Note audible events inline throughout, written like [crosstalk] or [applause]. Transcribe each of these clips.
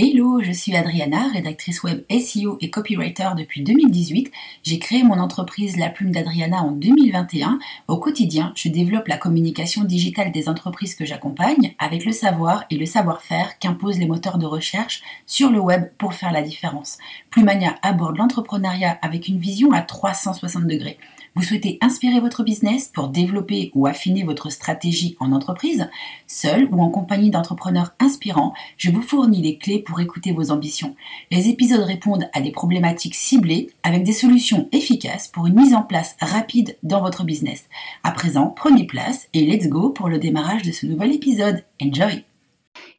Hello, je suis Adriana, rédactrice web SEO et copywriter depuis 2018. J'ai créé mon entreprise La Plume d'Adriana en 2021. Au quotidien, je développe la communication digitale des entreprises que j'accompagne avec le savoir et le savoir-faire qu'imposent les moteurs de recherche sur le web pour faire la différence. Plumania aborde l'entrepreneuriat avec une vision à 360 degrés. Vous souhaitez inspirer votre business pour développer ou affiner votre stratégie en entreprise Seul ou en compagnie d'entrepreneurs inspirants, je vous fournis les clés pour écouter vos ambitions. Les épisodes répondent à des problématiques ciblées avec des solutions efficaces pour une mise en place rapide dans votre business. À présent, prenez place et let's go pour le démarrage de ce nouvel épisode. Enjoy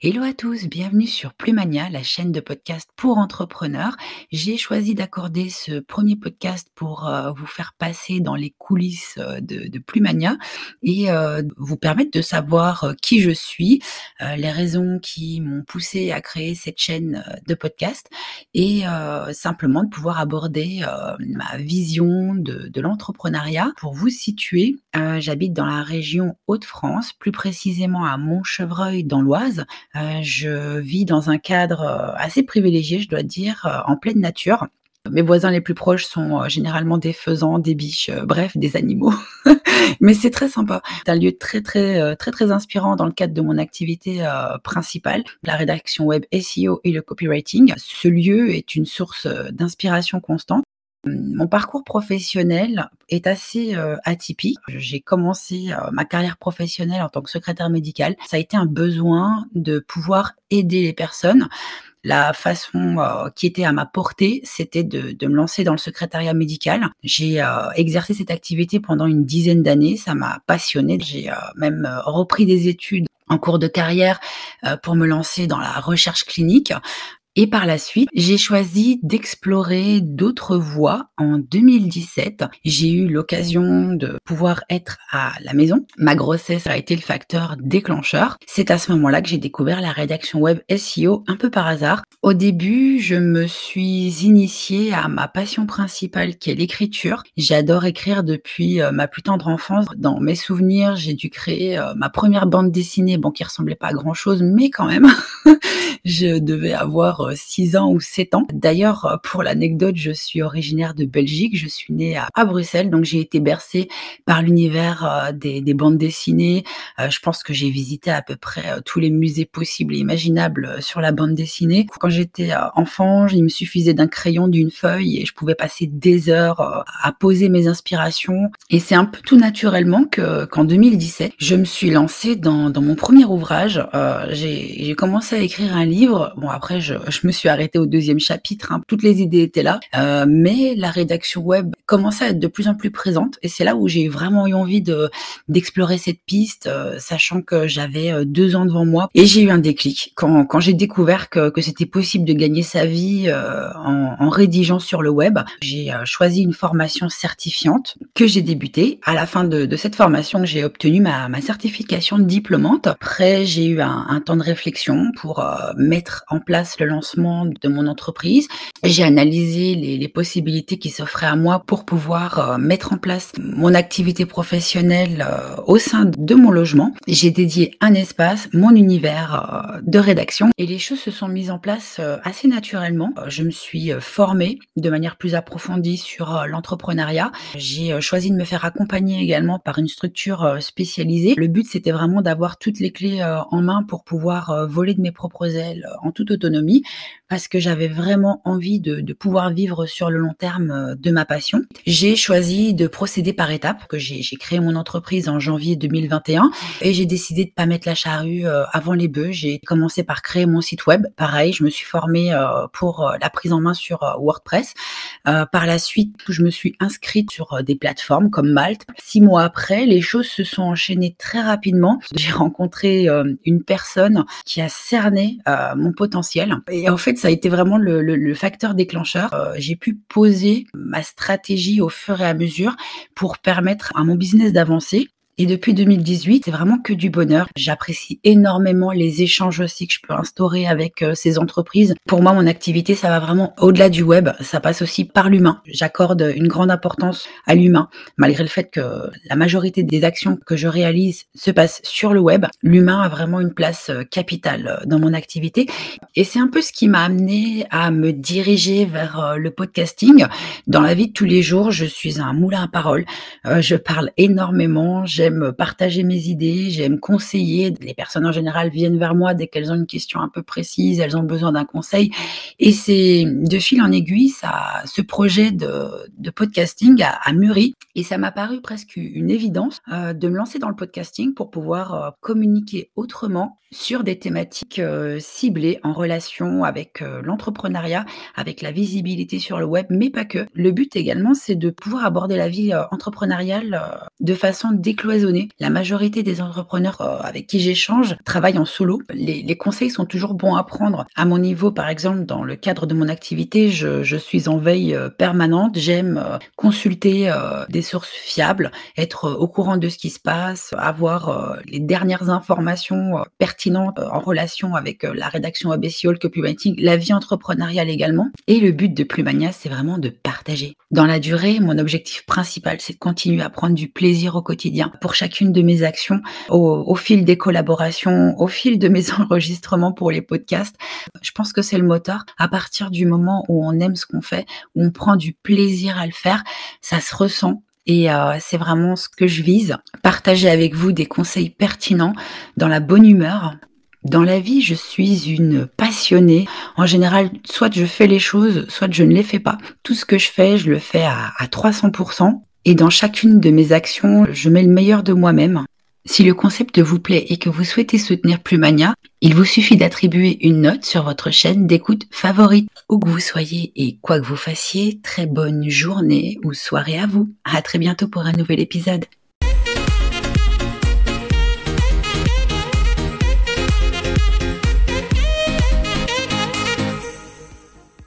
Hello à tous, bienvenue sur Plumania, la chaîne de podcast pour entrepreneurs. J'ai choisi d'accorder ce premier podcast pour euh, vous faire passer dans les coulisses euh, de, Plumania et euh, vous permettre de savoir qui je suis, les raisons qui m'ont poussé à créer cette chaîne de podcast et simplement de pouvoir aborder ma vision de, de l'entrepreneuriat. Pour vous situer, j'habite dans la région Hauts-de-France, plus précisément à Montchevreuil dans l'Oise. Euh, je vis dans un cadre euh, assez privilégié, je dois dire, euh, en pleine nature. Mes voisins les plus proches sont généralement des faisans, des biches, bref, des animaux. [laughs] Mais c'est très sympa. C'est un lieu très très très très inspirant dans le cadre de mon activité principale, la rédaction web SEO et le copywriting. Ce lieu est une source d'inspiration constante. Mon parcours professionnel est assez euh, atypique. J'ai commencé euh, ma carrière professionnelle en tant que secrétaire médicale. Ça a été un besoin de pouvoir aider les personnes. La façon euh, qui était à ma portée, c'était de, de, me lancer dans le secrétariat médical. J'ai exercé cette activité pendant une dizaine d'années. Ça m'a passionné. J'ai même repris des études en cours de carrière pour me lancer dans la recherche clinique. Et par la suite, j'ai choisi d'explorer d'autres voies. En 2017, j'ai eu l'occasion de pouvoir être à la maison. Ma grossesse a été le facteur déclencheur. C'est à ce moment-là que j'ai découvert la rédaction web SEO un peu par hasard. Au début, je me suis initiée à ma passion principale qui est l'écriture. J'adore écrire depuis euh, ma plus tendre enfance. Dans mes souvenirs, j'ai dû créer euh, ma première bande dessinée, bon qui ressemblait pas à grand chose, mais quand même, [laughs] je devais avoir 6 ans ou 7 ans. D'ailleurs, euh, pour l'anecdote, je suis originaire de Belgique, je suis née à, Bruxelles, donc j'ai été bercée par l'univers euh, des, bandes dessinées. Euh, je pense que j'ai visité à peu près tous les musées possibles et imaginables sur la bande dessinée. Quand j'étais enfant, il me suffisait d'un crayon, d'une feuille et je pouvais passer des heures à poser mes inspirations. Et c'est un peu tout naturellement que qu'en 2017, je me suis lancée dans, mon premier ouvrage. j'ai commencé à écrire un livre. Bon après, je, je me suis arrêtée au deuxième chapitre. Hein. Toutes les idées étaient là, euh, mais la rédaction web commençait à être de plus en plus présente. Et c'est là où j'ai vraiment eu envie de d'explorer cette piste, euh, sachant que j'avais euh, deux ans devant moi. Et j'ai eu un déclic quand, quand j'ai découvert que, que c'était possible de gagner sa vie en, en, rédigeant sur le web. J'ai choisi une formation certifiante que j'ai débutée. À la fin de, de cette formation, j'ai obtenu ma, ma certification de diplômante. Après, j'ai eu un, un, temps de réflexion pour mettre en place le lancement de mon entreprise. J'ai analysé les, possibilités qui s'offraient à moi pour pouvoir euh, mettre en place mon activité professionnelle euh, au sein de mon logement. J'ai dédié un espace, mon univers euh, de rédaction et les choses se sont mises en place assez naturellement. Je me suis formée de manière plus approfondie sur l'entrepreneuriat. J'ai choisi de me faire accompagner également par une structure spécialisée. Le but, c'était vraiment d'avoir toutes les clés en main pour pouvoir voler de mes propres ailes en toute autonomie parce que j'avais vraiment envie de, pouvoir vivre sur le long terme euh, de ma passion. J'ai choisi de procéder par étapes, que j'ai créé mon entreprise en janvier 2021 et j'ai décidé de pas mettre la charrue euh, avant les bœufs. J'ai commencé par créer mon site web. Pareil, je me suis formée euh, pour la prise en main sur WordPress. Par la suite, je me suis inscrite sur des plateformes comme Malte. Six mois après, les choses se sont enchaînées très rapidement. J'ai rencontré une personne qui a cerné mon potentiel en fait, ça a été vraiment le, facteur déclencheur. Euh, j'ai pu poser ma stratégie au fur et à mesure pour permettre à mon business d'avancer Et depuis 2018, c'est vraiment que du bonheur. J'apprécie énormément les échanges aussi que je peux instaurer avec euh, ces entreprises. Pour moi, mon activité, ça va vraiment au-delà du web. Ça passe aussi par l'humain. J'accorde une grande importance à l'humain. Malgré le fait que la majorité des actions que je réalise se passent sur le web, l'humain a vraiment une place euh, capitale dans mon activité. Et c'est un peu ce qui m'a amené à me diriger vers euh, le podcasting. Dans la vie de tous les jours, je suis un moulin à parole. Euh, je parle énormément, j'aime partager mes idées, j'aime conseiller. Les personnes en général viennent vers moi dès qu'elles ont une question un peu précise, elles ont besoin d'un conseil. Et c'est de fil en aiguille, ça, ce projet de, de podcasting a, a, mûri. Et ça m'a paru presque une évidence euh, de me lancer dans le podcasting pour pouvoir euh, communiquer autrement sur des thématiques euh, ciblées en relation avec l'entrepreneuriat, avec la visibilité sur le web, mais pas que. Le but également, c'est de pouvoir aborder la vie entrepreneuriale de façon décloisonnée. La majorité des entrepreneurs avec qui j'échange travaillent en solo. Les, conseils sont toujours bons à prendre. À mon niveau, par exemple, dans le cadre de mon activité, je, suis en veille permanente. J'aime consulter des sources fiables, être au courant de ce qui se passe, avoir les dernières informations pertinentes euh, en relation avec euh, la rédaction le copywriting, la vie entrepreneuriale également. Et le but de Plumania, c'est vraiment de partager. Dans la durée, mon objectif principal, c'est de continuer à prendre du plaisir au quotidien pour chacune de mes actions, au, au fil des collaborations, au fil de mes [laughs] enregistrements pour les podcasts. Je pense que c'est le moteur. À partir du moment où on aime ce qu'on fait, où on prend du plaisir à le faire, ça se ressent et euh, c'est vraiment ce que je vise. Partager avec vous des conseils pertinents dans la bonne humeur. Dans la vie, je suis une passionnée. En général, soit je fais les choses, soit je ne les fais pas. Tout ce que je fais, je le fais à, à 300%. Et dans chacune de mes actions, je mets le meilleur de moi-même. Si le concept vous plaît et que vous souhaitez soutenir Plumania, il vous suffit d'attribuer une note sur votre chaîne d'écoute favorite. Où que vous soyez et quoi que vous fassiez, très bonne journée ou soirée à vous. À très bientôt pour un nouvel épisode.